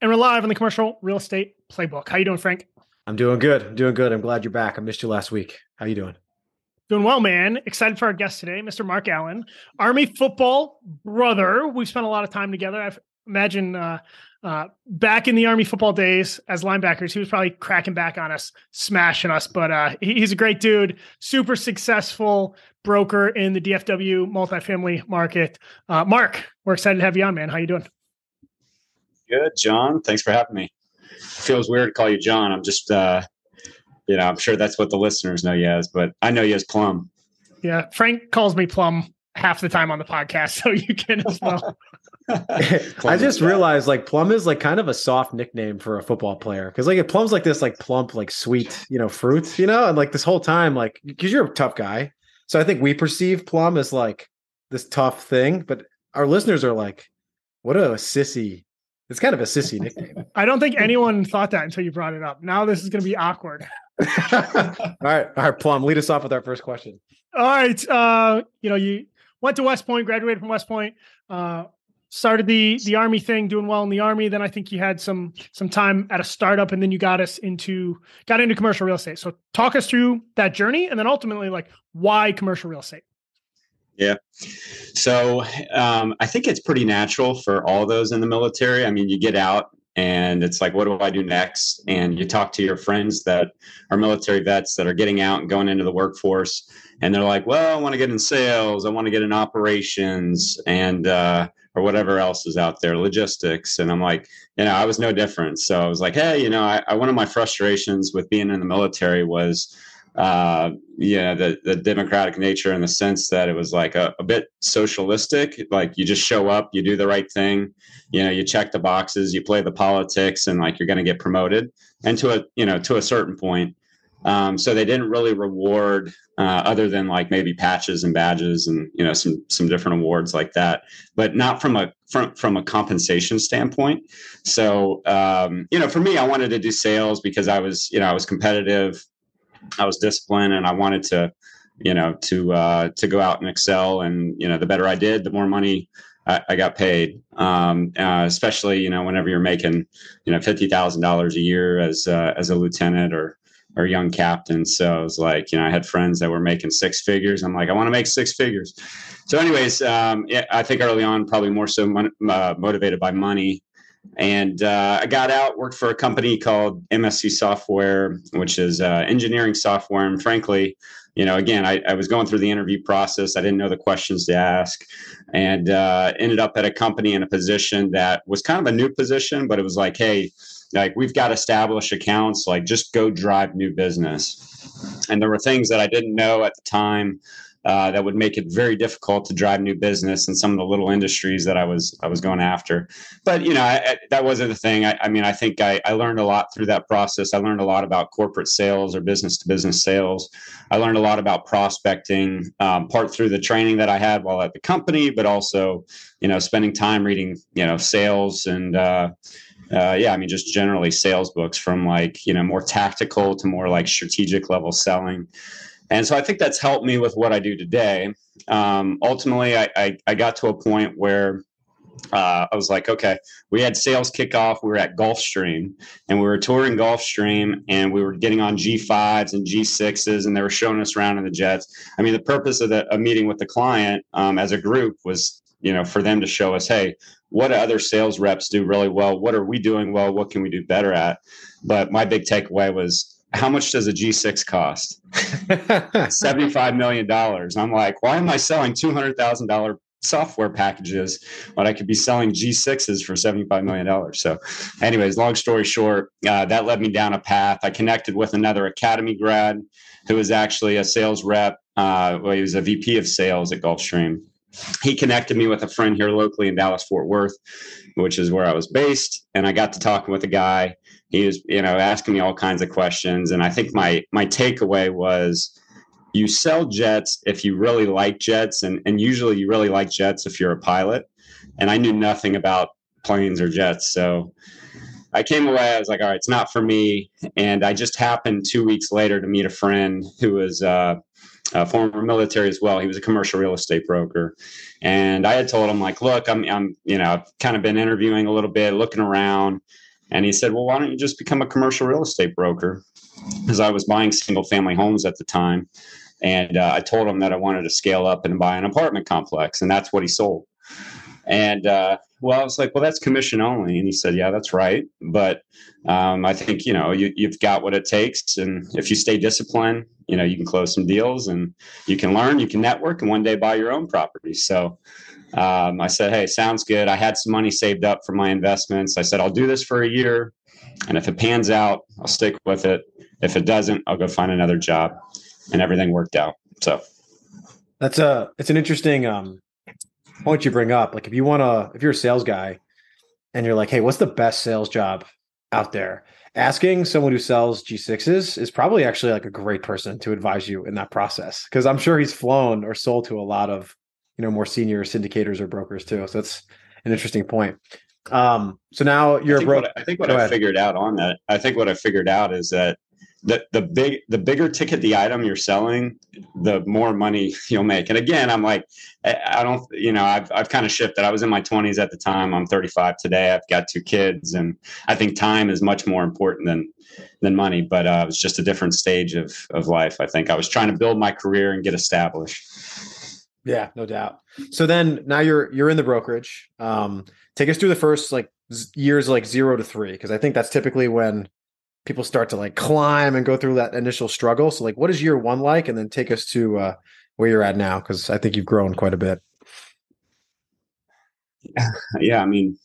and we're live on the commercial real estate playbook. How you doing, Frank? I'm doing good. I'm doing good. I'm glad you're back. I missed you last week. How you doing? Doing well, man. Excited for our guest today, Mr. Mark Allen, Army football brother. We've spent a lot of time together. I imagine uh, uh, back in the Army football days as linebackers, he was probably cracking back on us, smashing us. But uh, he's a great dude, super successful broker in the DFW multifamily market. Uh, Mark, we're excited to have you on, man. How you doing? Good, John. Thanks for having me. It feels weird to call you John. I'm just, uh, you know, I'm sure that's what the listeners know you as, but I know you as Plum. Yeah, Frank calls me Plum half the time on the podcast, so you can as well. I just realized like Plum is like kind of a soft nickname for a football player because like it Plum's like this like plump like sweet you know fruit you know and like this whole time like because you're a tough guy so I think we perceive Plum as like this tough thing but our listeners are like what a sissy it's kind of a sissy nickname. I don't think anyone thought that until you brought it up. Now this is going to be awkward. all right, all right, Plum, lead us off with our first question. All right, uh, you know you went to West Point, graduated from West Point, uh, started the the army thing, doing well in the army. Then I think you had some some time at a startup, and then you got us into got into commercial real estate. So talk us through that journey, and then ultimately like why commercial real estate. Yeah. So um, I think it's pretty natural for all those in the military. I mean, you get out and it's like, what do I do next? And you talk to your friends that are military vets that are getting out and going into the workforce. And they're like, well, I want to get in sales. I want to get in operations and, uh, or whatever else is out there, logistics. And I'm like, you know, I was no different. So I was like, hey, you know, I, I one of my frustrations with being in the military was, uh, yeah, the the democratic nature in the sense that it was like a, a, bit socialistic. Like you just show up, you do the right thing, you know, you check the boxes, you play the politics, and like you're going to get promoted, and to a you know to a certain point. Um, so they didn't really reward uh, other than like maybe patches and badges and you know some some different awards like that, but not from a from from a compensation standpoint. So um, you know, for me, I wanted to do sales because I was you know I was competitive. I was disciplined and I wanted to, you know, to uh, to go out and excel. And you know, the better I did, the more money I, I got paid. Um, uh, especially, you know, whenever you're making, you know, fifty thousand dollars a year as uh, as a lieutenant or or young captain. So I was like, you know, I had friends that were making six figures. I'm like, I want to make six figures. So, anyways, um, yeah, I think early on, probably more so mon- uh, motivated by money and uh, I got out, worked for a company called MSC Software, which is uh, engineering software. And frankly, you know, again, I, I, was going through the interview process. I didn't know the questions to ask, and uh, ended up at a company in a position that was kind of a new position, but it was like, hey, like we've got established accounts, like just go drive new business. And there were things that I didn't know at the time uh, that would make it very difficult to drive new business in some of the little industries that I was I was going after. But you know, I, I, that wasn't the thing. I, I mean, I think I, I, learned a lot through that process. I learned a lot about corporate sales or business to business sales. I learned a lot about prospecting, um, part through the training that I had while at the company, but also you know spending time reading you know sales and. Uh, uh, yeah, I mean, just generally sales books from like, you know, more tactical to more like strategic level selling. And so I think that's helped me with what I do today. Um, ultimately, I, I, I, got to a point where uh, I was like, okay, we had sales kickoff. We were at Gulfstream and we were touring Gulfstream and we were getting on G5s and G6s and they were showing us around in the jets. I mean, the purpose of the a meeting with the client um, as a group was, you know, for them to show us, hey, what do other sales reps do really well? What are we doing well? What can we do better at? But my big takeaway was how much does a G6 cost? $75 million. I'm like, why am I selling $200,000 software packages when I could be selling G6s for $75 million? So, anyways, long story short, uh, that led me down a path. I connected with another Academy grad who was actually a sales rep. Uh, well, he was a VP of sales at Gulfstream. He connected me with a friend here locally in Dallas, Fort Worth, which is where I was based. And I got to talking with a guy he was you know asking me all kinds of questions. And i think my my takeaway was you sell jets if you really like jets and and usually you really like jets if you're a pilot. And i knew nothing about planes or jets. So i came away i was like all right it's not for me. And i just happened two weeks later to meet a friend who was uh, a former military as well. He was a commercial real estate broker. And i had told him like look i'm i'm you know i've kind of been interviewing a little bit looking around And he said, Well, why don't you just become a commercial real estate broker? Because I was buying single family homes at the time. And uh, I told him that I wanted to scale up and buy an apartment complex. And that's what he sold. And uh, well, I was like, well, that's commission only. And he said, yeah, that's right. But um, I think, you know, you, you've got what it takes. And if you stay disciplined, you know, you can close some deals and you can learn, you can network, and one day buy your own property. So um, I said, hey, sounds good. I had some money saved up for my investments. I said, I'll do this for a year. And if it pans out, I'll stick with it. If it doesn't, I'll go find another job. And everything worked out. So that's a, it's an interesting, um, point you bring up. Like if you want to, if you're a sales guy and you're like, hey, what's the best sales job out there? Asking someone who sells G6s is probably actually like a great person to advise you in that process because I'm sure he's flown or sold to a lot of, you know, more senior syndicators or brokers too. So that's an interesting point. Um, so now you're I a broker. I think what I figured out on that, I think what I figured out is that the the big the bigger ticket the item you're selling, the more money you'll make. And again, I'm like, I don't, you know, I've I've kind of shifted. I was in my 20s at the time. I'm 35 today. I've got two kids, and I think time is much more important than than money. But uh, it was just a different stage of of life. I think I was trying to build my career and get established. Yeah, no doubt. So then now you're you're in the brokerage. Um, take us through the first like years like zero to three because I think that's typically when people start to like climb and go through that initial struggle. So like what is year one like? And then take us to uh, where you're at now, because I think you've grown quite a bit. Yeah, I mean,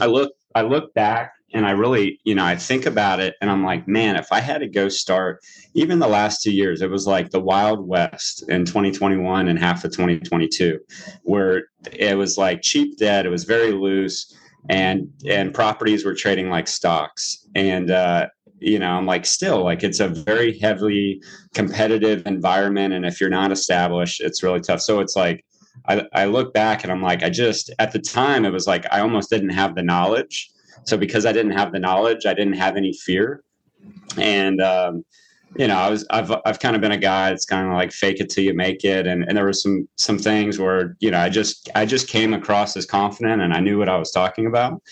I look I look back and I really, you know, I think about it and I'm like, man, if I had to go start even the last two years, it was like the Wild West in 2021 and half of 2022, where it was like cheap debt, it was very loose, and and properties were trading like stocks. And uh, you know, I'm like, still, like, it's a very heavily competitive environment. And if you're not established, it's really tough. So it's like, I, I look back and I'm like, I just, at the time, it was like, I almost didn't have the knowledge. So because I didn't have the knowledge, I didn't have any fear. And, um, you know, I was I've I've kind of been a guy that's kind of like fake it till you make it, and and there were some some things where you know I just I just came across as confident and I knew what I was talking about,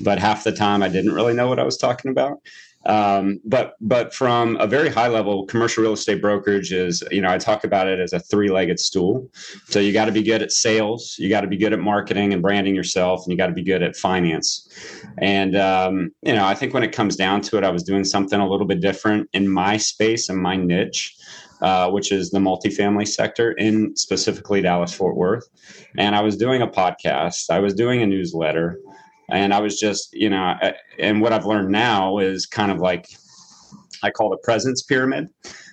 but half the time I didn't really know what I was talking about. Um, but but from a very high level, commercial real estate brokerage is you know I talk about it as a three legged stool. So you got to be good at sales, you got to be good at marketing and branding yourself, and you got to be good at finance. And um, you know I think when it comes down to it, I was doing something a little bit different in my space and my niche. Uh, which is the multifamily sector in specifically Dallas Fort Worth. And I was doing a podcast, I was doing a newsletter, and I was just, you know, and what I've learned now is kind of like I call the presence pyramid.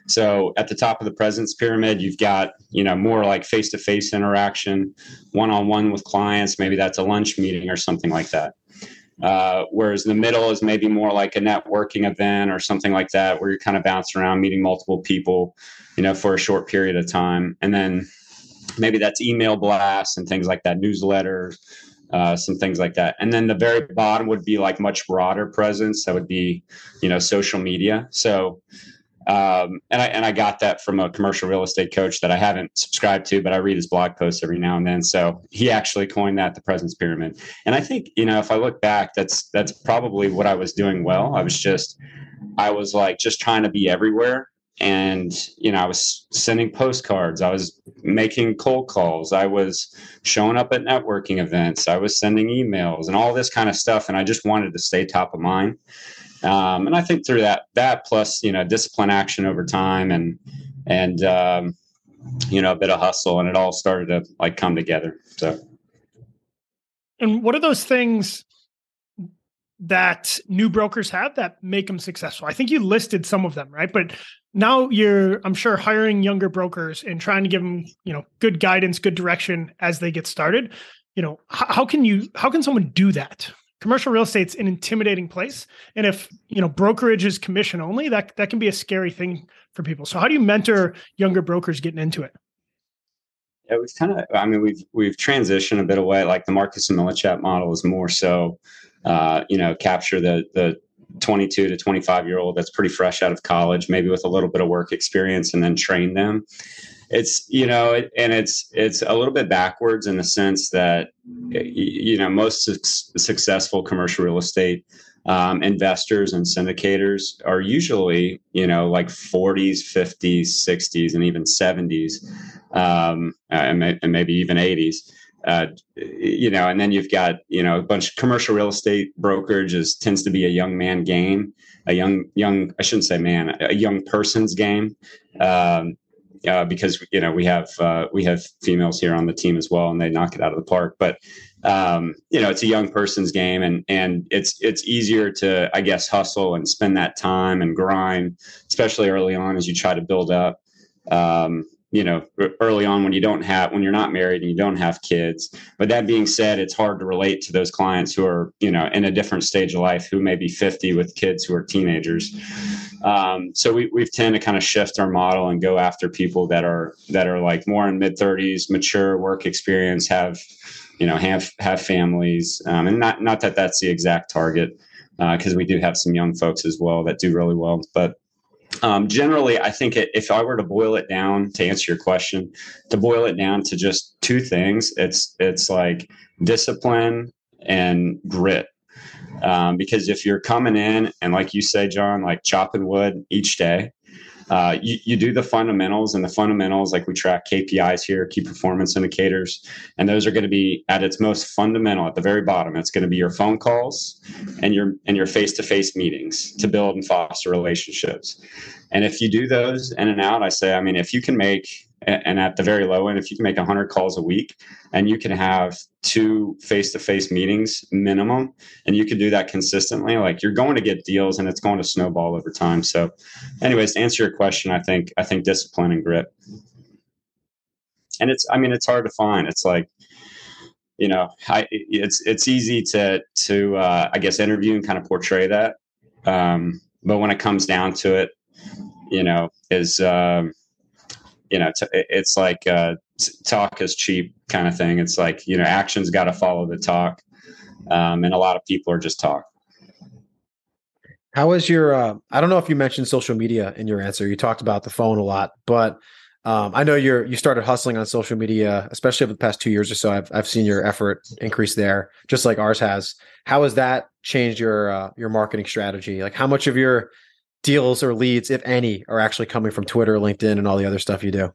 So at the top of the presence pyramid, you've got, you know, more like face to face interaction, one on one with clients. Maybe that's a lunch meeting or something like that. Uh, whereas the middle is maybe more like a networking event or something like that, where you're kind of bouncing around, meeting multiple people, you know, for a short period of time. And then maybe that's email blasts and things like that, newsletters, uh, some things like that. And then the very bottom would be like much broader presence. That would be, you know, social media. So, um, and I and I got that from a commercial real estate coach that I haven't subscribed to, but I read his blog posts every now and then. So he actually coined that the presence pyramid. And I think you know, if I look back, that's that's probably what I was doing well. I was just I was like just trying to be everywhere and you know i was sending postcards. I was making cold calls. I was showing up at networking events. I was sending emails and all this kind of stuff. And i just wanted to stay top of mind. Um, and i think through that that plus you know discipline action over time and and um, you know a bit of hustle and it all started to like come together. So. And what are those things that new brokers have that make them successful? I think you listed some of them, right? But now you're, I'm sure, hiring younger brokers and trying to give them, you know, good guidance, good direction as they get started. You know, how, can you, how can someone do that? Commercial real estate's an intimidating place, and if you know brokerage is commission only, that that can be a scary thing for people. So, how do you mentor younger brokers getting into it? Yeah, we've kind of, I mean, we've we've transitioned a bit away. Like the Marcus and Millichap model is more so uh, you know, capture the the 22 to 25 year old that's pretty fresh out of college, maybe with a little bit of work experience, and then train them. It's you know, it, and it's it's a little bit backwards in the sense that you know most su- successful commercial real estate um, investors and syndicators are usually, you know, like 40s, 50s, 60s, and even 70s, um, and, may, and, maybe even 80s. You know, and then you've got you know a bunch of commercial real estate brokerages tends to be a young man game, a young young I shouldn't say man, a young person's game. Um, uh, because you know we have uh, we have females here on the team as well, and they knock it out of the park. But um, you know, it's a young person's game, and and it's it's easier to I guess hustle and spend that time and grind, especially early on as you try to build up. Um, you know early on when you don't have when you're not married and you don't have kids. But that being said it's hard to relate to those clients who are you know in a different stage of life who may be 50 with kids who are teenagers. Um, so we, we've tend to kind of shift our model and go after people that are that are like more in mid 30s mature work experience have you know have have families. Um, and not not that that's the exact target because uh, we do have some young folks as well that do really well. But um, generally, I think it, if I were to boil it down to answer your question, to boil it down to just two things, it's it's like discipline and grit. Um, because if you're coming in and like you say, John, like chopping wood each day, uh, you, you do the fundamentals and the fundamentals like we track kpis here key performance indicators and those are going to be at its most fundamental at the very bottom. It's going to be your phone calls and your and your face-to-face meetings to build and foster relationships. And if you do those in and out i say i mean if you can make and at the very low end if you can make 100 calls a week and you can have two face-to-face meetings minimum and you can do that consistently like you're going to get deals and it's going to snowball over time. So anyways to answer your question i think i think discipline and grit. And it's i mean it's hard to find. It's like you know I, it's it's easy to to uh, i guess interview and kind of portray that. Um, but when it comes down to it you know is um, you know, t- it's like uh, talk is cheap kind of thing. It's like you know, action's got to follow the talk, um, and a lot of people are just talk. How was your? Uh, I don't know if you mentioned social media in your answer. You talked about the phone a lot, but um, I know you're you started hustling on social media, especially over the past two years or so. I've I've seen your effort increase there, just like ours has. How has that changed your uh, your marketing strategy? Like, how much of your deals or leads, if any, are actually coming from Twitter, LinkedIn, and all the other stuff you do?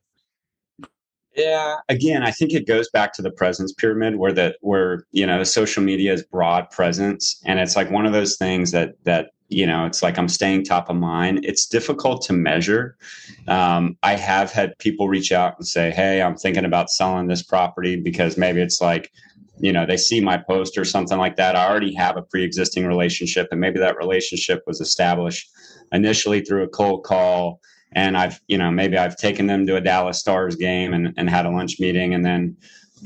Yeah, again, I think it goes back to the presence pyramid where that where you know social media is broad presence, and it's like one of those things that that you know it's like i'm staying top of mind. It's difficult to measure. Um, i have had people reach out and say hey i'm thinking about selling this property because maybe it's like you know they see my post or something like that. I already have a pre-existing relationship and maybe that relationship was established initially through a cold call and i've you know maybe i've taken them to a dallas stars game and, and had a lunch meeting and then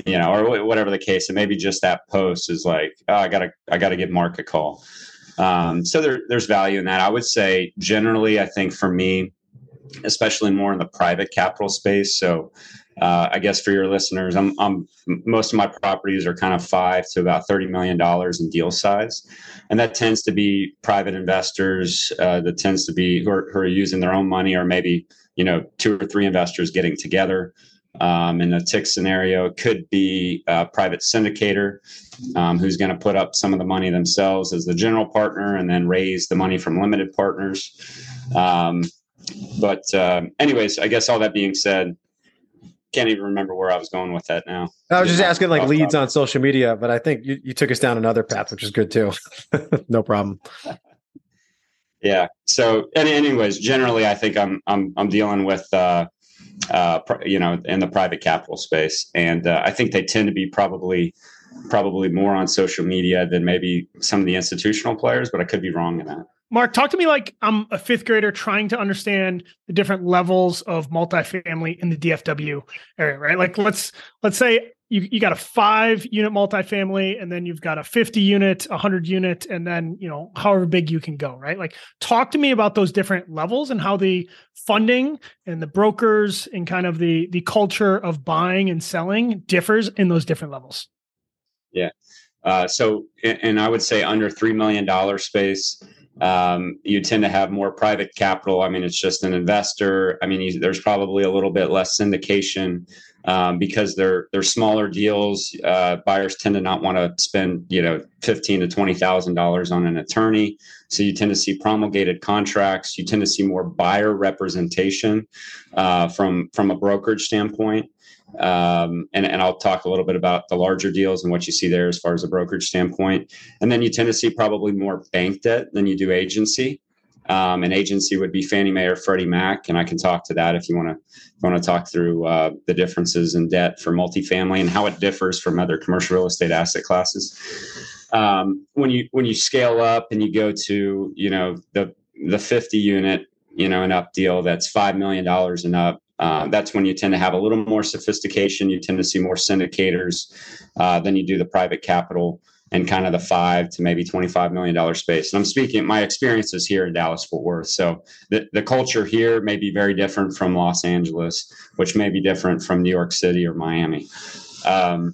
you know or whatever the case and maybe just that post is like oh, i gotta i gotta give mark a call. Um, so there, there's value in that. I would say generally i think for me especially more in the private capital space so uh, I guess for your listeners, I'm, I'm, most of my properties are kind of five to about thirty million dollars in deal size, and that tends to be private investors. Uh, that tends to be who are, who are, using their own money, or maybe you know two or three investors getting together. Um, in the TIC scenario, it could be a private syndicator um, who's going to put up some of the money themselves as the general partner, and then raise the money from limited partners. Um, but uh, anyways, I guess all that being said, can't even remember where I was going with that now. I was just asking like leads on social media, but I think you, you took us down another path, which is good too. no problem. Yeah. So, anyways, generally, I think I'm I'm I'm dealing with uh, uh, you know in the private capital space, and uh, I think they tend to be probably probably more on social media than maybe some of the institutional players, but I could be wrong in that. Mark, talk to me like I'm a fifth grader trying to understand the different levels of multifamily in the DFW area, right? Like let's let's say you, you got a five unit multifamily and then you've got a 50 unit, a hundred unit, and then you know, however big you can go, right? Like talk to me about those different levels and how the funding and the brokers and kind of the the culture of buying and selling differs in those different levels. Yeah. Uh, so, and I would say under $3 million space, um, you tend to have more private capital. I mean, it's just an investor. I mean, there's probably a little bit less syndication. um, because they're they're smaller deals. Uh, buyers tend to not want to spend you know fifteen to twenty thousand dollars on an attorney, so you tend to see promulgated contracts. You tend to see more buyer representation uh, from from a brokerage standpoint. Um, and, and I'll talk a little bit about the larger deals and what you see there as far as a brokerage standpoint. And then you tend to see probably more bank debt than you do agency. Um, an agency would be Fannie Mae or Freddie Mac, and I can talk to that if you want to want to talk through uh, the differences in debt for multifamily and how it differs from other commercial real estate asset classes. Um, when you when you scale up and you go to you know the the 50 unit you know an up deal that's five million dollars and up, uh, that's when you tend to have a little more sophistication. You tend to see more syndicators uh, than you do the private capital and kind of the five to maybe $25 million space. And I'm speaking, my experiences here in Dallas Fort Worth. So the, the culture here may be very different from Los Angeles, which may be different from New York City or Miami. Um,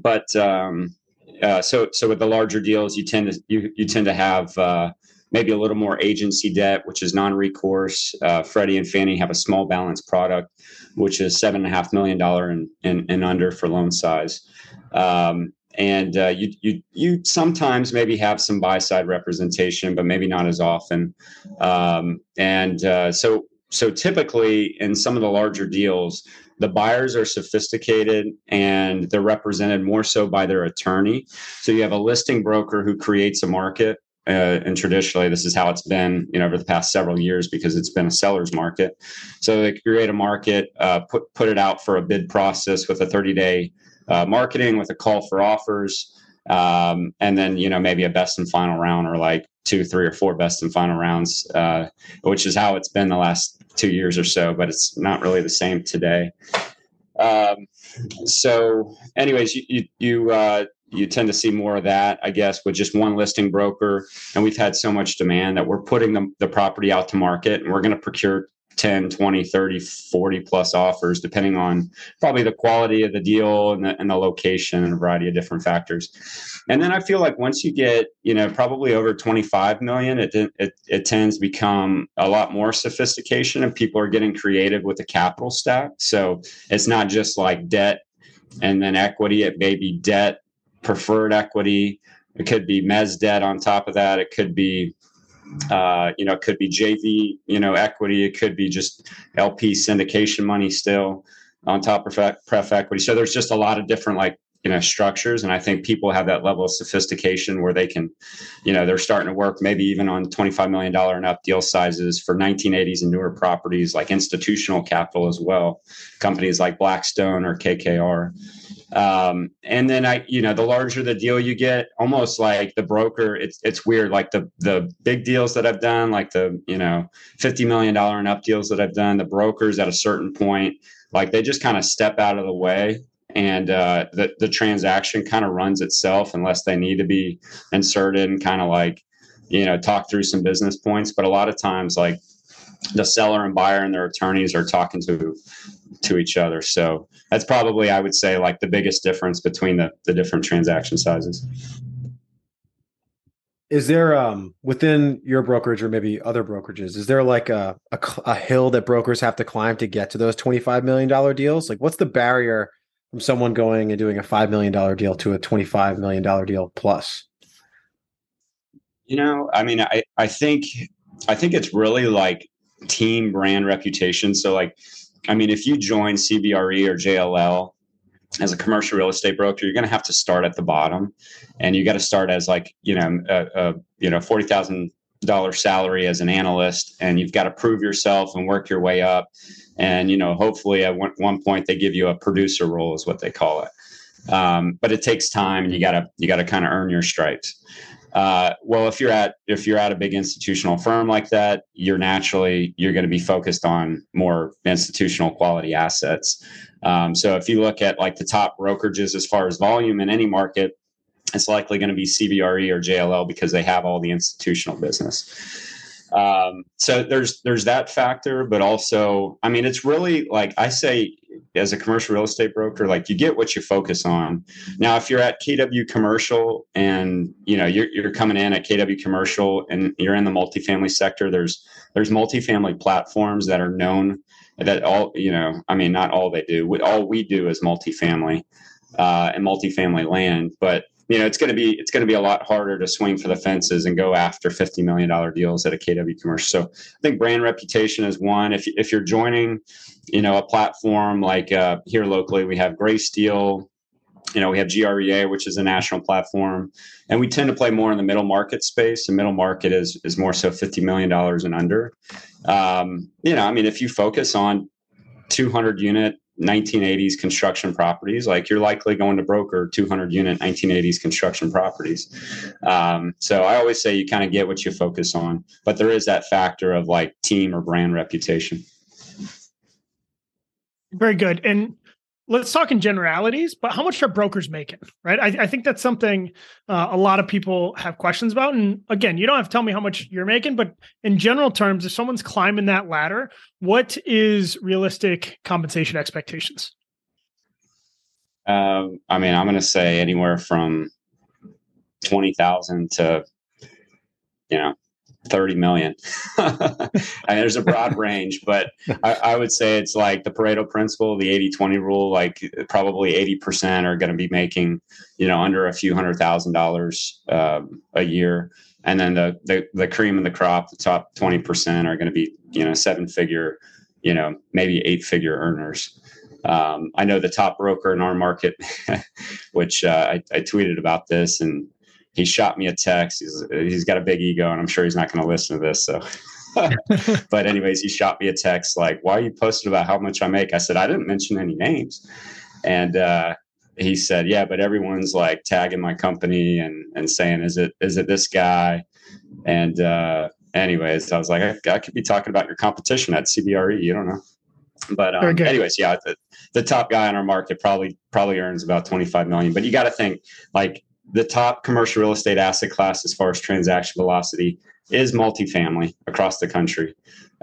but um, uh, so, so with the larger deals, you tend to, you, you tend to have, uh, maybe a little more agency debt, which is non-recourse. Uh, Freddie and Fannie have a small balance product, which is seven and a half million dollar and, and, and under for loan size. Um, and uh, you you you sometimes maybe have some buy side representation, but maybe not as often. Um, and uh, so so typically in some of the larger deals, the buyers are sophisticated and they're represented more so by their attorney. So you have a listing broker who creates a market. Uh, and traditionally, this is how it's been, you know, over the past several years because it's been a seller's market. So they create a market, uh, put put it out for a bid process with a 30 day uh, marketing with a call for offers, um, and then you know maybe a best and final round or like two, three, or four best and final rounds, uh, which is how it's been the last two years or so. But it's not really the same today. Um, so, anyways, you you you, uh, you tend to see more of that, I guess, with just one listing broker. And we've had so much demand that we're putting the, the property out to market, and we're going to procure 10 20 30 40 plus offers depending on probably the quality of the deal and the, and the location and a variety of different factors and then i feel like once you get you know probably over 25 million it, it, it tends to become a lot more sophistication and people are getting creative with the capital stack so it's not just like debt and then equity it may be debt preferred equity. It could be mez debt on top of that. It could be uh, you know, it could be JV, you know, equity. It could be just LP syndication money still on top of pref equity. So there's just a lot of different like you know structures. And i think people have that level of sophistication where they can you know they're starting to work maybe even on 25 million dollar and up deal sizes for 1980s and newer properties like institutional capital as well. Companies like blackstone or kkr um, and then I, you know, the larger the deal you get, almost like the broker, it's it's weird. Like the the big deals that I've done, like the you know, fifty million dollar and up deals that I've done, the brokers at a certain point, like they just kind of step out of the way, and uh, the the transaction kind of runs itself unless they need to be inserted and kind of like, you know, talk through some business points. But a lot of times, like the seller and buyer and their attorneys are talking to to each other. So that's probably I would say like the biggest difference between the the different transaction sizes. Is there um within your brokerage or maybe other brokerages is there like a, a, a hill that brokers have to climb to get to those 25 million dollar deals? Like what's the barrier from someone going and doing a 5 million dollar deal to a 25 million dollar deal plus? You know, I mean I I think I think it's really like team brand reputation. So like I mean, if you join CBRE or JLL as a commercial real estate broker, you're going to have to start at the bottom, and you got to start as like you know a, a you know forty thousand dollar salary as an analyst, and you've got to prove yourself and work your way up. And you know, hopefully, at one, one point, they give you a producer role, is what they call it. Um, but it takes time, and you got to you got to kind of earn your stripes. Uh, well, if you're at if you're at a big institutional firm like that, you're naturally you're going to be focused on more institutional quality assets. Um, so if you look at like the top brokerages as far as volume in any market, it's likely going to be CBRE or JLL because they have all the institutional business. Um, so there's there's that factor, but also, I mean, it's really like I say as a commercial real estate broker, like you get what you focus on. Now, if you're at KW Commercial and you know you're you're coming in at KW Commercial and you're in the multifamily sector, there's there's multifamily platforms that are known that all you know i mean not all they do all we do is multifamily uh, and multifamily land but you know it's going to be it's going to be a lot harder to swing for the fences and go after 50 million dollar deals at a kw commercial. So i think brand reputation is one. If, if you're joining you know a platform like uh, here locally we have Greysteel you know we have grea which is a national platform and we tend to play more in the middle market space. The middle market is is more so 50 million dollars and under. Um, you know i mean if you focus on 200 unit 1980s construction properties like you're likely going to broker 200 unit 1980s construction properties. Um, so i always say you kind of get what you focus on but there is that factor of like team or brand reputation. Very good. And let's talk in generalities, but how much are brokers making? Right. I, I think that's something uh, a lot of people have questions about. And again, you don't have to tell me how much you're making, but in general terms, if someone's climbing that ladder, what is realistic compensation expectations? Um, I mean, I'm going to say anywhere from twenty thousand to you know 30 million. I mean, there's a broad range, but I, I, would say it's like the Pareto principle, the 80 20 rule, like probably 80% are going to be making, you know, under a few hundred thousand dollars um, a year. And then the, the, the cream of the crop, the top 20% are going to be, you know, seven figure, you know, maybe eight figure earners. Um, I know the top broker in our market, which uh, I, I tweeted about this and he shot me a text. He's he's got a big ego, and I'm sure he's not going to listen to this. So, but anyways, he shot me a text like, "Why are you posting about how much I make?" I said, "I didn't mention any names," and uh, he said, "Yeah, but everyone's like tagging my company and and saying, is it is it this guy?" And uh, anyways, I was like, I, I could be talking about your competition at CBRE. You don't know. But um, anyways, yeah, the, the top guy in our market probably probably earns about 25 million. But you got to think like the top commercial real estate asset class as far as transaction velocity is multifamily across the country,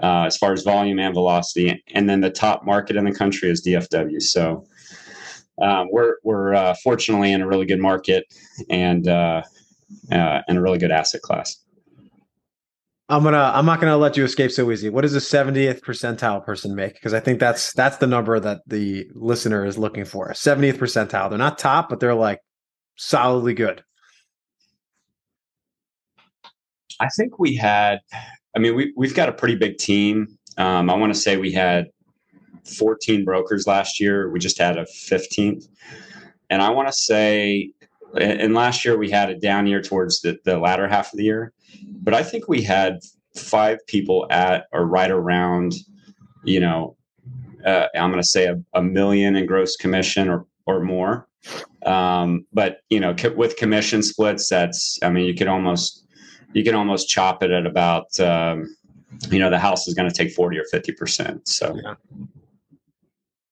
uh, as far as volume and velocity. And then the top market in the country is DFW. So um, we're we're uh, fortunately in a really good market and uh, uh, and a really good asset class. I'm gonna I'm not gonna let you escape so easy. What does a 70th percentile person make? Because I think that's that's the number that the listener is looking for. 70th percentile. They're not top, but they're like solidly good? I think we had, I mean, we, we've got a pretty big team. Um, I want to say we had 14 brokers last year. We just had a 15th. And I want to say, and last year we had a down year towards the, the latter half of the year. But I think we had five people at or right around, you know, uh, I'm going to say a, a million in gross commission or, or more. Um, but you know, co- with commission splits, that's I mean, you could almost you can almost chop it at about um, you know the house is going to take forty or fifty percent. So yeah.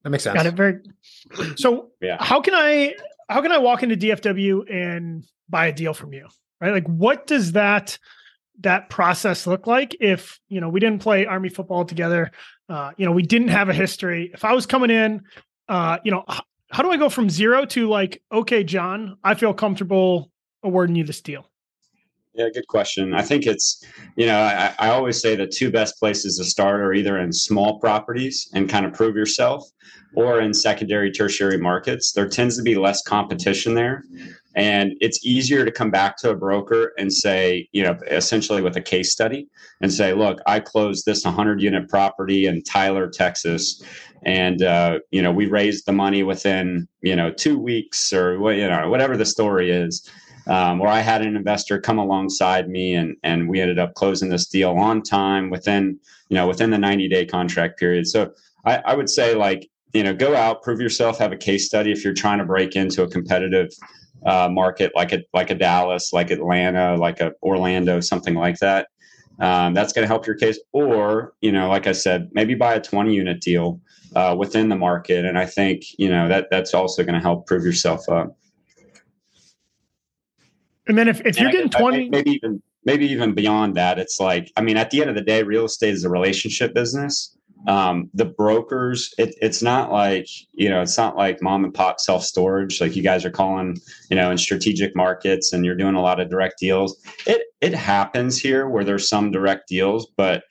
that makes sense. Got it. Very. So yeah, how can I how can I walk into DFW and buy a deal from you? Right, like what does that that process look like if you know we didn't play army football together uh, you know we didn't have a history if i was coming in uh, you know how do I go from zero to like, okay, John, I feel comfortable awarding you this deal? Yeah, good question. I think it's, you know, I, I, always say the two best places to start are either in small properties and kind of prove yourself or in secondary, tertiary markets. There tends to be less competition there. And it's easier to come back to a broker and say, you know, essentially with a case study and say, look, I closed this 100 unit property in Tyler, Texas. And uh, you know we raised the money within you know two weeks or you know whatever the story is um, where i had an investor come alongside me and and we ended up closing this deal on time within you know within the 90 day contract period. So I, I would say like you know go out prove yourself have a case study if you're trying to break into a competitive uh, market like a like a dallas like atlanta like a orlando something like that um, that's going to help your case or you know like i said maybe buy a 20 unit deal uh, within the market. And I think you know that that's also going to help prove yourself up. And then if, if you're getting 20 maybe even maybe even beyond that, it's like I mean, at the end of the day, real estate is a relationship business. Um, the brokers, it, it's not like you know, it's not like mom and pop self storage. Like you guys are calling, you know, in strategic markets, and you're doing a lot of direct deals. It it happens here where there's some direct deals, but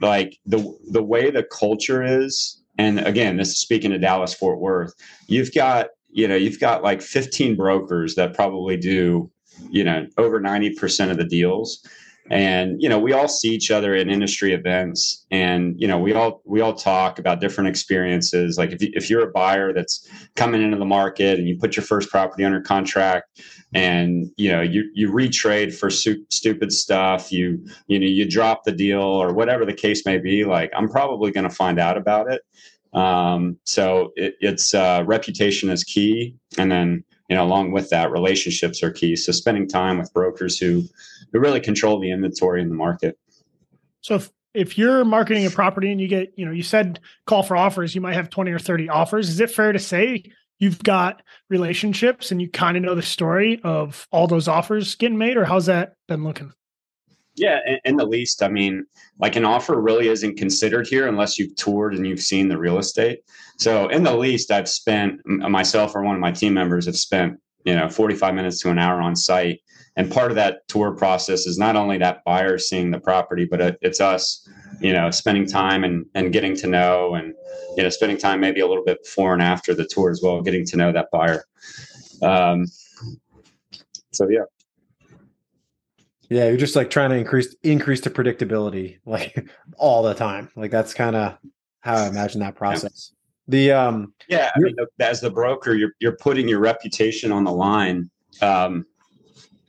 like the the way the culture is, and again, this is speaking to Dallas Fort Worth. You've got you know you've got like 15 brokers that probably do you know over 90% of the deals and you know we all see each other at industry events and you know we all we all talk about different experiences. Like if, you, if you're a buyer that's coming into the market and you put your first property under contract and you know you you retrade for su- stupid stuff you you know you drop the deal or whatever the case may be like i'm probably going to find out about it. Um, so it, it's uh, reputation is key. And then you know along with that relationships are key so spending time with brokers who who really control the inventory in the market. So if, if you're marketing a property and you get, you know, you said call for offers, you might have 20 or 30 offers. Is it fair to say you've got relationships and you kind of know the story of all those offers getting made, or how's that been looking? Yeah, in, the least, I mean, like an offer really isn't considered here unless you've toured and you've seen the real estate. So, in the least, I've spent myself or one of my team members have spent you know 45 minutes to an hour on site. And part of that tour process is not only that buyer seeing the property but it's us you know spending time and and getting to know and you know spending time maybe a little bit before and after the tour as well getting to know that buyer. Um so yeah yeah you're just like trying to increase increase the predictability like all the time. Like that's kind of how i imagine that process. The um yeah i mean as the broker you're you're putting your reputation on the line um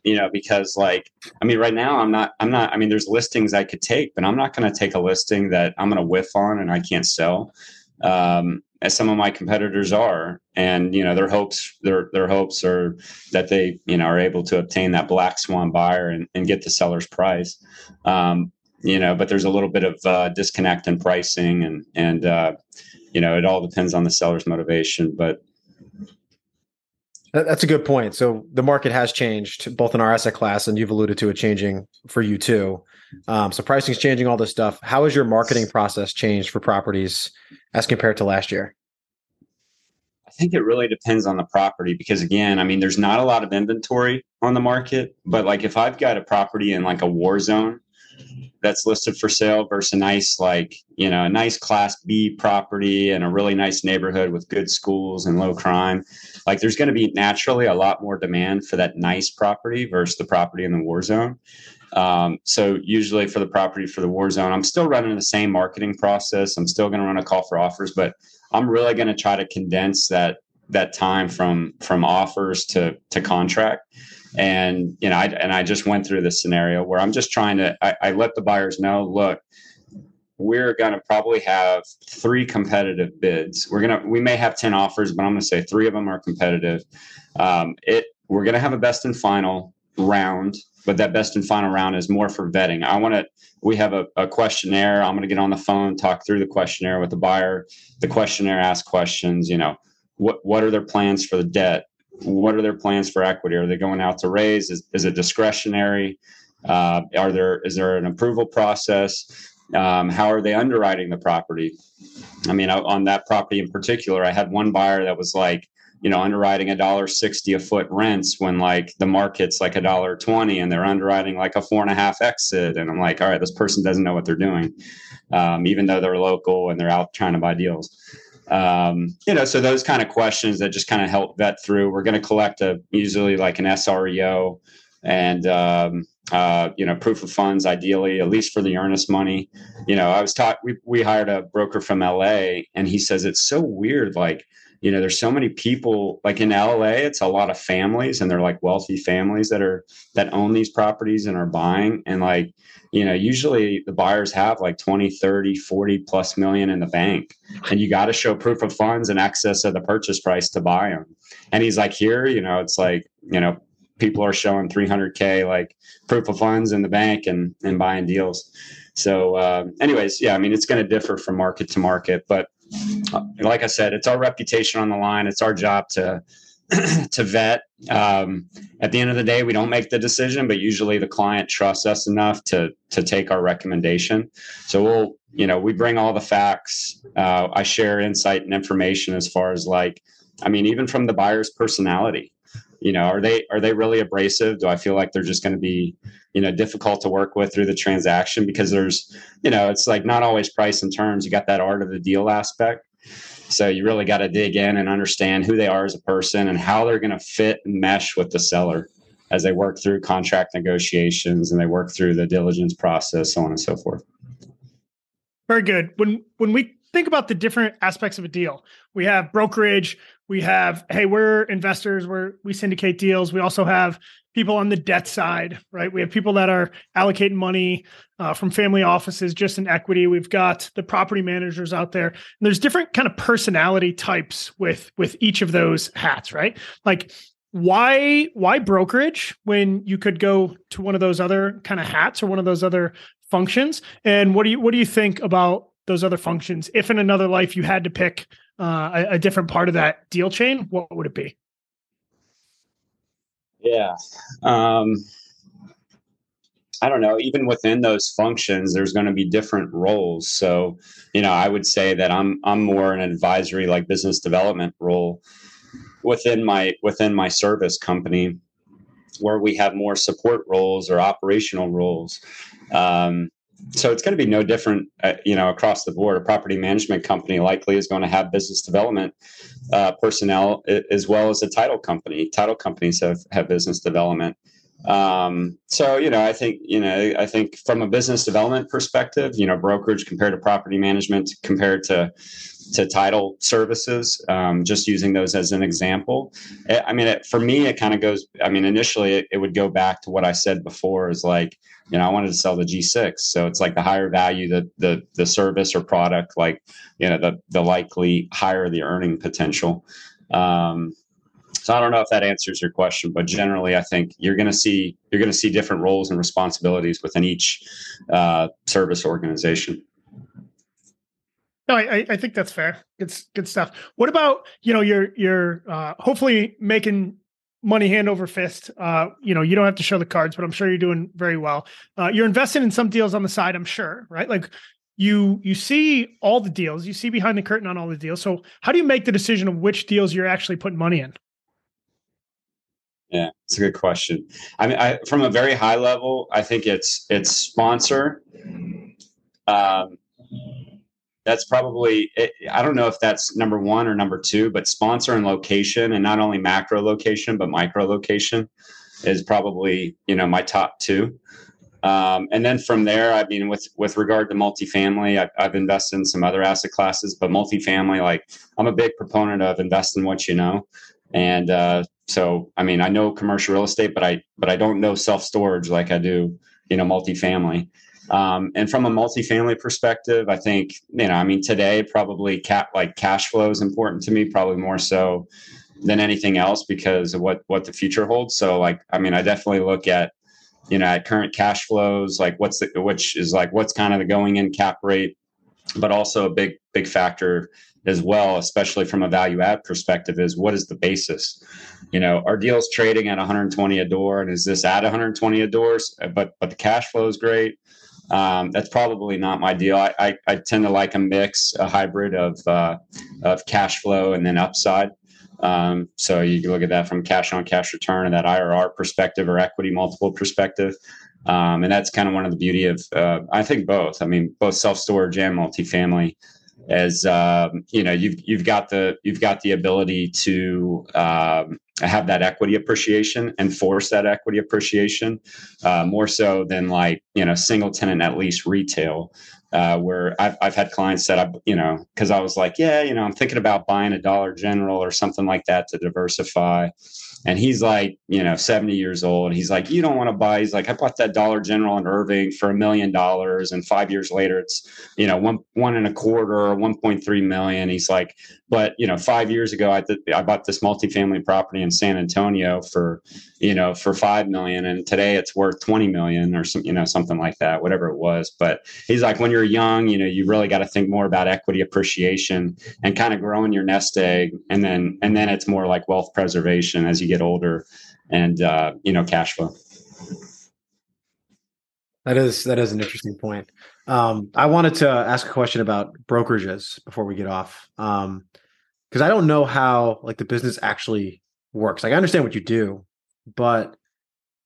you know because like i mean right now i'm not i'm not i mean there's listings i could take but i'm not going to take a listing that i'm going to whiff on and i can't sell. Um as some of my competitors are and you know their hopes their their hopes are that they you know are able to obtain that black swan buyer and, and get the seller's price um you know but there's a little bit of uh, disconnect in pricing and and uh you know, it all depends on the seller's motivation. But that's a good point. So the market has changed both in our asset class, and you've alluded to it changing for you too. Um, so pricing is changing all this stuff. How has your marketing process changed for properties as compared to last year? I think it really depends on the property because again, I mean, there's not a lot of inventory on the market, but like if I've got a property in like a war zone, that's listed for sale versus a nice like you know a nice class b property in a really nice neighborhood with good schools and low crime like there's going to be naturally a lot more demand for that nice property versus the property in the war zone um, so usually for the property for the war zone i'm still running the same marketing process. I'm still going to run a call for offers but i'm really going to try to condense that that time from from offers to to contract. And you know I, and i just went through this scenario where i'm just trying to I, I let the buyers know look we're going to probably have three competitive bids. We're going to we may have 10 offers but i'm going to say three of them are competitive. Um, it we're going to have a best and final round but that best and final round is more for vetting i want to we have a, a questionnaire i'm going to get on the phone talk through the questionnaire with the buyer the questionnaire asks questions you know what what are their plans for the debt what are their plans for equity? Are they going out to raise? Is, is it discretionary? Uh, are there is there an approval process? Um, how are they underwriting the property? I mean, on that property in particular, I had one buyer that was like, you know, underwriting a dollar sixty a foot rents when like the market's like a dollar twenty, and they're underwriting like a four and a half exit, and I'm like, all right, this person doesn't know what they're doing, um, even though they're local and they're out trying to buy deals um, you know, so those kind of questions that just kind of help vet through. We're going to collect a usually like an SREO and um, uh, you know proof of funds, ideally at least for the earnest money. You know, I was taught we we hired a broker from LA, and he says it's so weird, like you know there's so many people like in LA it's a lot of families and they're like wealthy families that are that own these properties and are buying. And like you know usually the buyers have like 20 30 40 plus million in the bank. And you got to show proof of funds in excess of the purchase price to buy them and he's like here you know it's like you know people are showing 300k like proof of funds in the bank and and buying deals. So uh, anyways yeah i mean it's going to differ from market to market but like I said, it's our reputation on the line. It's our job to to vet. Um, at the end of the day, we don't make the decision, but usually the client trusts us enough to to take our recommendation. So we'll, you know, we bring all the facts. Uh, I share insight and information as far as like, I mean, even from the buyer's personality. You know are they are they really abrasive? Do i feel like they're just going to be you know difficult to work with through the transaction? Because there's you know it's like not always price and terms. You got that art of the deal aspect. So you really got to dig in and understand who they are as a person and how they're going to fit and mesh with the seller as they work through contract negotiations and they work through the diligence process so on and so forth. Very good. When when we think about the different aspects of a deal we have brokerage we have hey we're investors we're we syndicate deals. We also have people on the debt side right? We have people that are allocating money uh, from family offices just in equity. We've got the property managers out there. And there's different kind of personality types with with each of those hats right? Like why why brokerage when you could go to one of those other kind of hats or one of those other functions? And what do you what do you think about those other functions? If in another life you had to pick uh, a, a, different part of that deal chain, what would it be? Yeah. Um, I don't know. Even within those functions, there's going to be different roles. So, you know, I would say that I'm I'm more an advisory, like business development role within my within my service company, where we have more support roles or operational roles. Um, so it's going to be no different, uh, you know, across the board. A property management company likely is going to have business development uh, personnel as well as a title company. Title companies have have business development. Um, so you know, I think you know, I think from a business development perspective, you know, brokerage compared to property management compared to to title services, um, just using those as an example. I mean, it, for me, it kind of goes. I mean, initially, it, it, would go back to what I said before: is like, you know, I wanted to sell the G6, so it's like the higher value the the the service or product, like you know, the the likely higher the earning potential. Um, so I don't know if that answers your question, but generally, I think you're going to see you're going to see different roles and responsibilities within each uh, service organization. No, I, I think that's fair. It's good stuff. What about you know you're you're uh, hopefully making money hand over fist. Uh, you know you don't have to show the cards, but I'm sure you're doing very well. Uh, you're investing in some deals on the side, I'm sure, right? Like you you see all the deals, you see behind the curtain on all the deals. So how do you make the decision of which deals you're actually putting money in? Yeah, it's a good question. I mean, I, from a very high level, I think it's it's sponsor. Um, that's probably i don't know if that's number one or number two but sponsor and location and not only macro location but micro location is probably you know my top two. Um, and then from there i mean with with regard to multifamily I've, I've invested in some other asset classes but multifamily like i'm a big proponent of invest in what you know. And uh, so i mean i know commercial real estate but i but i don't know self storage like i do you know multifamily um, and from a multifamily perspective, I think, you know, I mean, today probably cap like cash flow is important to me, probably more so than anything else because of what, what the future holds. So like, I mean, I definitely look at, you know, at current cash flows, like what's the, which is like, what's kind of the going in cap rate, but also a big, big factor as well, especially from a value add perspective is what is the basis? You know, our deals trading at 120 a door and is this at 120 a doors? But, but the cash flow is great um, that's probably not my deal. I, I, I, tend to like a mix, a hybrid of uh, of cash flow and then upside. Um, so you can look at that from cash on cash return and that IRR perspective or equity multiple perspective. Um, and that's kind of one of the beauty of uh, I think both. I mean, both self storage and multifamily as um, you know you've you've got the you've got the ability to um, have that equity appreciation and force that equity appreciation uh, more so than like you know single tenant at least retail uh, where I've, I've had clients that I, you know, because I was like, yeah, you know, I'm thinking about buying a Dollar General or something like that to diversify. And he's like, you know, 70 years old. He's like, you don't want to buy. He's like, I bought that Dollar General in Irving for a million dollars. And five years later, it's, you know, one, one and a quarter or 1.3 million. He's like, but, you know, five years ago, I, th- I bought this multifamily property in San Antonio for, you know, for 5 million. And today it's worth 20 million or some, you know, something like that, whatever it was. But he's like, when you're young, you know, you really got to think more about equity appreciation and kind of growing your nest egg. And then, and then it's more like wealth preservation as you get older and uh, you know cash flow. That is that is an interesting point. Um, I wanted to ask a question about brokerages before we get off, because um, I don't know how like the business actually works? Like I understand what you do, but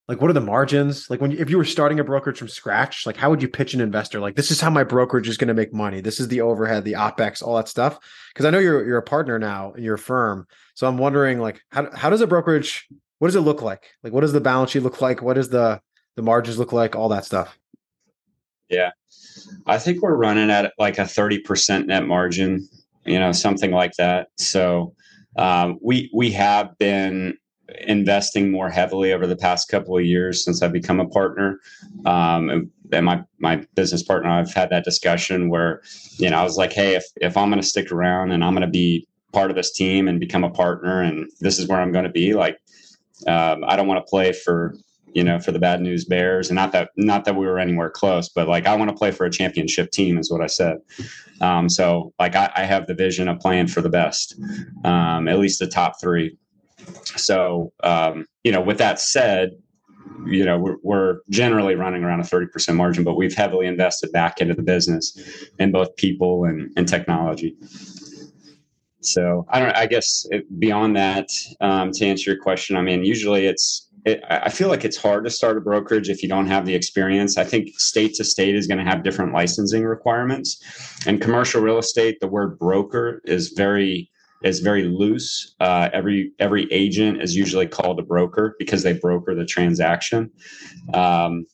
like what are the margins? Like when if you were starting a brokerage from scratch, like how would you pitch an investor? Like this is how my brokerage is going to make money. This is the overhead, the opex, all that stuff. Because I know you're you're a partner now in your firm, so I'm wondering like how how does a brokerage? What does it look like? Like what does the balance sheet look like? What does the the margins look like? All that stuff. Yeah, I think we're running at like a 30% net margin, you know, something like that. So um, we we have been investing more heavily over the past couple of years since I've become a partner. Um, and, my my business partner, I've had that discussion where, you know, I was like, hey, if if I'm going to stick around and I'm going to be part of this team and become a partner, and this is where I'm going to be, like, um, I don't want to play for you know for the bad news bears. And not that not that we were anywhere close but like i want to play for a championship team is what i said. Um, so like I, I, have the vision of playing for the best um, at least the top three so um, you know with that said you know we're, we're generally running around a 30% margin but we've heavily invested back into the business in both people and, and technology so i don't i guess it, beyond that um, to answer your question i mean usually it's it, I feel like it's hard to start a brokerage if you don't have the experience. I think state to state is going to have different licensing requirements. And commercial real estate, the word broker is very is very loose. Uh, every every agent is usually called a broker because they broker the transaction. Um,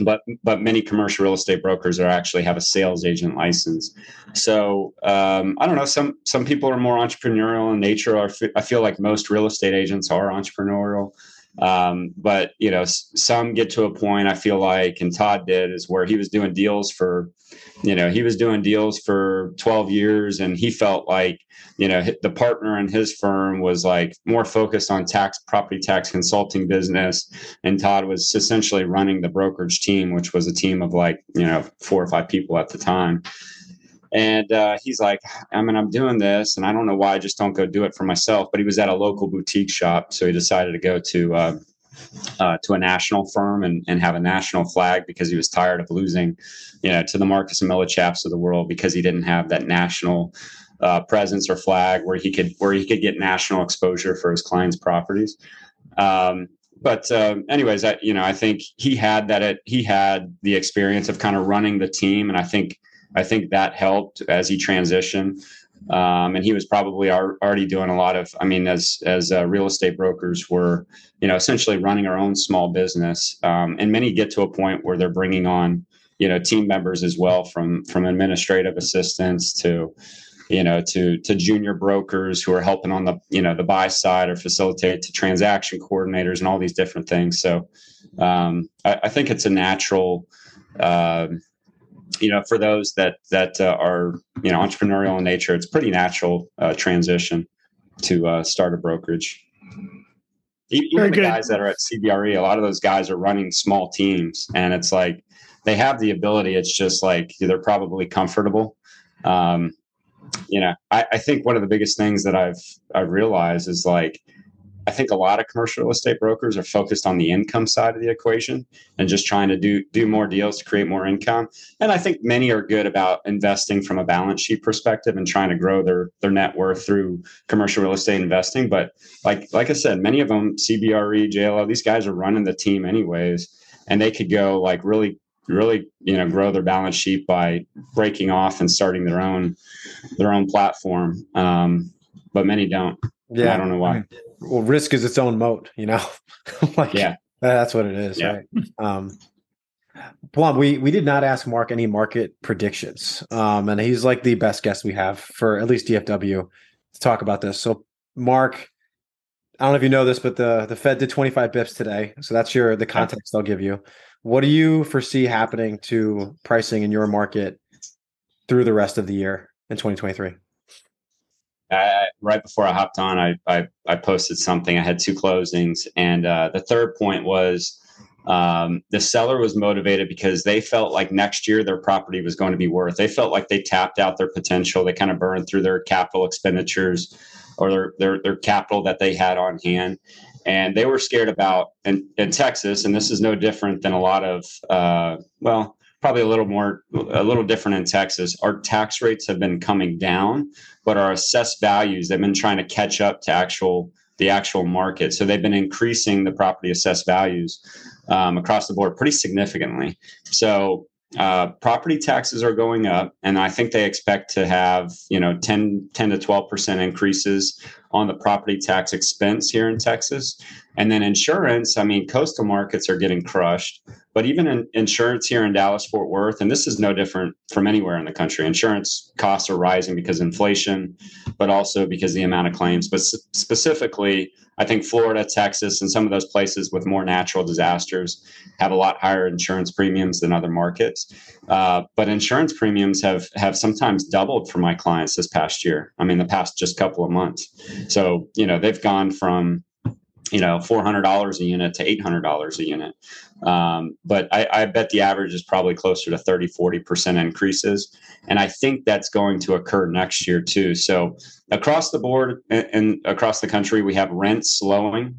but but many commercial real estate brokers are actually have a sales agent license. So um, I don't know. Some some people are more entrepreneurial in nature. I feel like most real estate agents are entrepreneurial. Um, but you know, some get to a point I feel like, and Todd did, is where he was doing deals for, you know, he was doing deals for 12 years, and he felt like, you know, the partner in his firm was like more focused on tax, property tax consulting business, and Todd was essentially running the brokerage team, which was a team of like, you know, four or five people at the time. And uh, he's like, I mean, I'm doing this, and I don't know why I just don't go do it for myself. But he was at a local boutique shop, so he decided to go to uh, uh, to a national firm and, and have a national flag because he was tired of losing, you know, to the Marcus and of the world because he didn't have that national uh, presence or flag where he could where he could get national exposure for his clients' properties. Um, but uh, anyways, I, you know, I think he had that. It, he had the experience of kind of running the team, and I think I think that helped as he transitioned. Um, and he was probably already doing a lot of, I mean, as as uh, real estate brokers were, you know, essentially running our own small business. Um, and many get to a point where they're bringing on, you know, team members as well, from from administrative assistants to, you know, to to junior brokers who are helping on the, you know, the buy side or facilitate to transaction coordinators and all these different things. So um, I, I, think it's a natural. Uh, you know, for those that that uh, are you know entrepreneurial in nature, it's pretty natural uh, transition to uh, start a brokerage. Even Very the good. guys that are at CBRE, a lot of those guys are running small teams, and it's like they have the ability. It's just like they're probably comfortable. Um, you know, I, I think one of the biggest things that I've I've realized is like I think a lot of commercial real estate brokers are focused on the income side of the equation and just trying to do do more deals to create more income. And I think many are good about investing from a balance sheet perspective and trying to grow their their net worth through commercial real estate investing. But like like I said, many of them CBRE, JLL, these guys are running the team anyways, and they could go like really really you know grow their balance sheet by breaking off and starting their own their own platform. Um, but many don't. Yeah, I don't know why. Well, risk is its own moat, you know. like, yeah, that's what it is, yeah. right? Um, Plum, we we did not ask Mark any market predictions, um, and he's like the best guest we have for at least DFW to talk about this. So, Mark, I don't know if you know this, but the the Fed did 25 bips today, so that's your the context I'll give you. What do you foresee happening to pricing in your market through the rest of the year in 2023? I, right before I hopped on, I, I, I posted something. I had two closings, and uh, the third point was um, the seller was motivated because they felt like next year their property was going to be worth. They felt like they tapped out their potential. They kind of burned through their capital expenditures or their their, their capital that they had on hand, and they were scared about in, in Texas. And this is no different than a lot of uh, well probably a little more a little different in Texas. Our tax rates have been coming down, but our assessed values they've been trying to catch up to actual the actual market. So they've been increasing the property assessed values um, across the board pretty significantly. So uh, property taxes are going up, and I think they expect to have you know 10, 10 to twelve percent increases on the property tax expense here in Texas. And then insurance, I mean, coastal markets are getting crushed, but even in insurance here in Dallas Fort Worth, and this is no different from anywhere in the country, insurance costs are rising because of inflation, but also because the amount of claims. But specifically, I think Florida, Texas, and some of those places with more natural disasters have a lot higher insurance premiums than other markets. Uh, but insurance premiums have have sometimes doubled for my clients this past year. I mean, the past just couple of months. So you know they've gone from you know four hundred dollars a unit to eight hundred dollars a unit. Um, but I, I, bet the average is probably closer to 30, 40 percent increases, and I think that's going to occur next year too. So across the board and, and across the country, we have rents slowing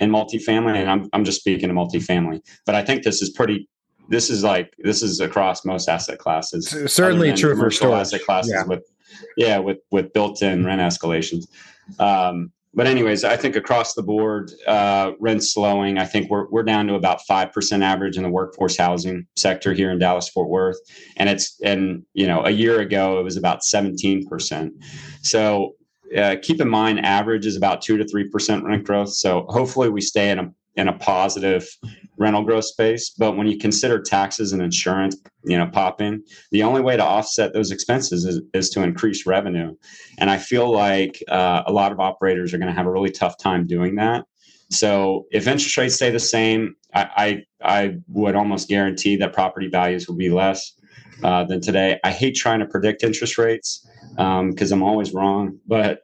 in multifamily, and I'm I'm just speaking to multifamily, but I think this is pretty. This is like this is across most asset classes. Certainly true for storage. asset classes yeah. with yeah with with built-in rent escalations. Um, but anyways, I think across the board, uh, rents slowing. I think we're we're down to about five percent average in the workforce housing sector here in Dallas Fort Worth, and it's and you know a year ago it was about seventeen percent. So uh, keep in mind, average is about two to three percent rent growth. So hopefully we stay in a in a positive rental growth space. But when you consider taxes and insurance, you know, pop in, the only way to offset those expenses is, is to increase revenue. And I feel like uh, a lot of operators are going to have a really tough time doing that. So if interest rates stay the same, I I, I would almost guarantee that property values will be less uh, than today. I hate trying to predict interest rates because um, I'm always wrong, but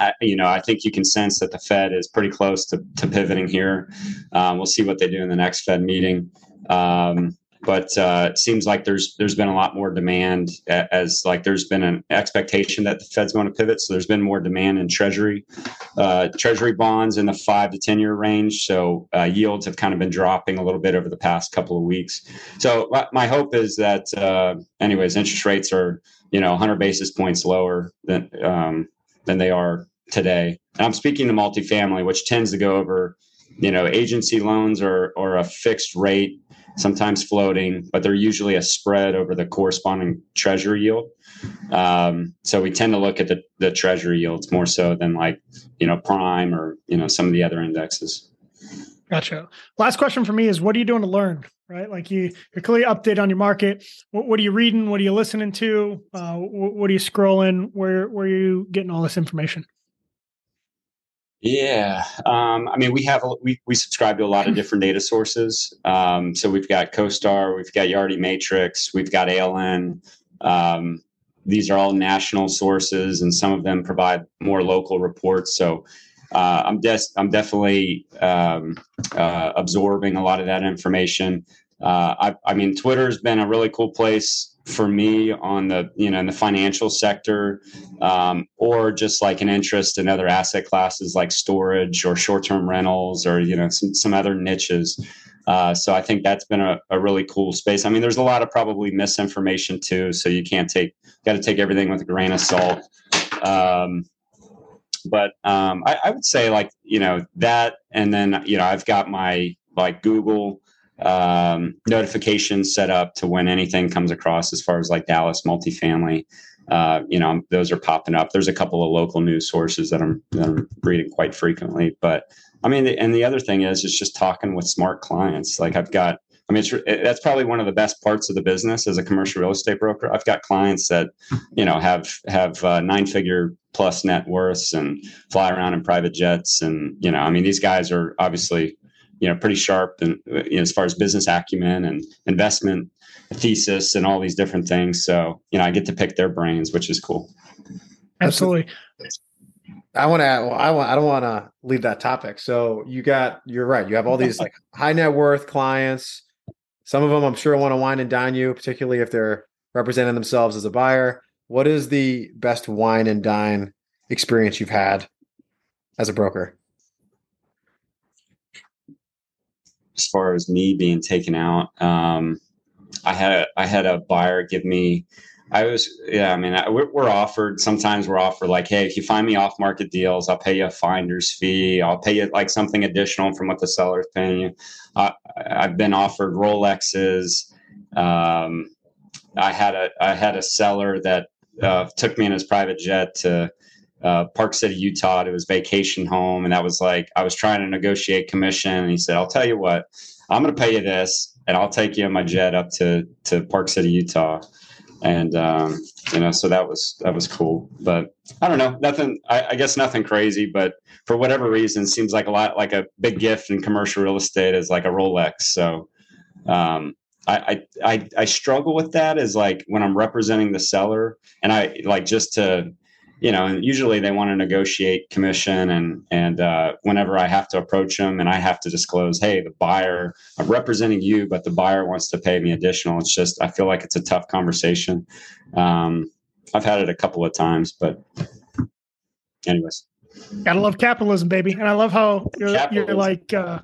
I, you know, I think you can sense that the Fed is pretty close to, to pivoting here. Um, we'll see what they do in the next Fed meeting. Um, but uh, it seems like there's there's been a lot more demand as like there's been an expectation that the Fed's going to pivot. So there's been more demand in Treasury, uh, Treasury bonds in the five to ten year range. So uh, yields have kind of been dropping a little bit over the past couple of weeks. So my hope is that, uh, anyways, interest rates are you know 100 basis points lower than um, than they are today. And I'm speaking to multifamily, which tends to go over, you know, agency loans or or a fixed rate, sometimes floating, but they're usually a spread over the corresponding treasury yield. Um, so we tend to look at the, the treasury yields more so than like, you know, prime or, you know, some of the other indexes. Gotcha. Last question for me is what are you doing to learn? Right? Like you, you're clearly update on your market. What, what, are you reading? What are you listening to? Uh, what, what, are you scrolling? Where, where are you getting all this information? Yeah, um, I mean, we have we we subscribe to a lot of different data sources. Um, so we've got CoStar, we've got Yardi Matrix, we've got ALN. Um, these are all national sources, and some of them provide more local reports. So uh, I'm des- I'm definitely um, uh, absorbing a lot of that information. Uh, I, I mean, Twitter's been a really cool place for me on the you know in the financial sector um, or just like an interest in other asset classes like storage or short-term rentals or you know some, some other niches. Uh, so i think that's been a, a really cool space. I mean there's a lot of probably misinformation too so you can't take got to take everything with a grain of salt. Um, but um, I, I, would say like you know that, and then you know I've got my like Google um, notifications set up to when anything comes across as far as like Dallas multifamily. Uh, you know, those are popping up. There's a couple of local news sources that I'm, that I'm reading quite frequently. But I mean, and the other thing is, it's just talking with smart clients. Like I've got I mean, that's probably one of the best parts of the business as a commercial real estate broker. I've got clients that, you know, have have uh, nine figure plus net worths and fly around in private jets, and you know, I mean, these guys are obviously, you know, pretty sharp and you know, as far as business acumen and investment thesis and all these different things. So, you know, I get to pick their brains, which is cool. Absolutely. I want to. I want. I don't want to leave that topic. So you got. You're right. You have all these like high net worth clients some of them, I'm sure, want to wine and dine you, particularly if they're representing themselves as a buyer. What is the best wine and dine experience you've had as a broker? As far as me being taken out, um, I had a, I had a buyer give me I was, yeah, I mean, I, we're, offered, sometimes we're offered like, hey, if you find me off market deals, I'll pay you a finder's fee. I'll pay you like something additional from what the seller's paying you. Uh, I've been offered Rolexes. Um, I had a, I had a seller that uh, took me in his private jet to uh, Park City, Utah, to his vacation home. And that was like, I was trying to negotiate commission. And he said, I'll tell you what, I'm going to pay you this and I'll take you in my jet up to, to Park City, Utah and um, you know, so that was that was cool. But I don't know, nothing. I, I, guess nothing crazy, but for whatever reason, seems like a lot like a big gift in commercial real estate is like a Rolex. So um, I, I I struggle with that is like when I'm representing the seller, and I like just to you know, and usually they want to negotiate commission and and uh, whenever I have to approach them and I have to disclose, hey, the buyer, I'm representing you, but the buyer wants to pay me additional. It's just I feel like it's a tough conversation. Um, I've had it a couple of times, but anyways. Gotta love capitalism, baby, and I love how you're you're like uh,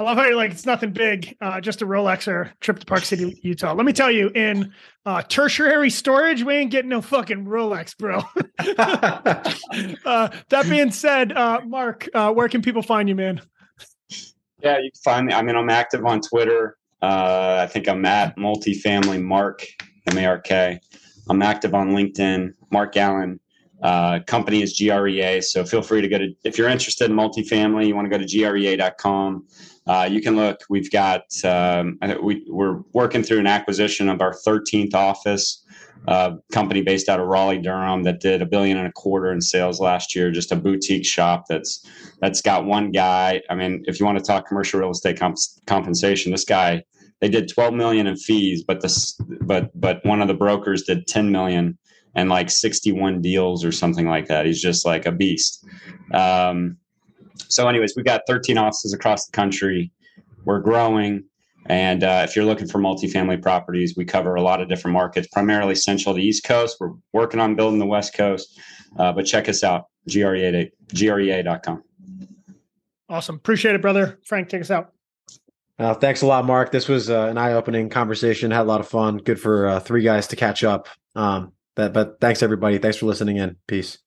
I love how you're like, it's nothing big, uh, just a Rolex or trip to Park City, Utah. Let me tell you, in uh, tertiary storage, we ain't getting no fucking Rolex, bro. uh, that being said, uh, Mark, uh, where can people find you, man? Yeah, you can find me. I mean, I'm active on Twitter. Uh, I think I'm at multifamily Mark, M A R K. I'm active on LinkedIn, Mark Allen. Company is GREA. So feel free to go to, if you're interested in multifamily, you want to go to grea.com. Uh, you can look. We've got um, we, we're working through an acquisition of our 13th office. Uh, company based out of Raleigh, Durham, that did a billion and a quarter in sales last year. Just a boutique shop that's that's got one guy. I mean, if you want to talk commercial real estate comp- compensation, this guy they did 12 million in fees, but this but but one of the brokers did 10 million and like 61 deals or something like that. He's just like a beast. Um, so, anyways, we've got 13 offices across the country. We're growing. And uh, if you're looking for multifamily properties, we cover a lot of different markets, primarily central to East Coast. We're working on building the West Coast, uh, but check us out, GREA, GREA.com. Awesome. Appreciate it, brother. Frank, take us out. Uh, thanks a lot, Mark. This was uh, an eye-opening conversation. Had a lot of fun. Good for uh, three guys to catch up. Um, that, but thanks everybody. Thanks for listening in. Peace.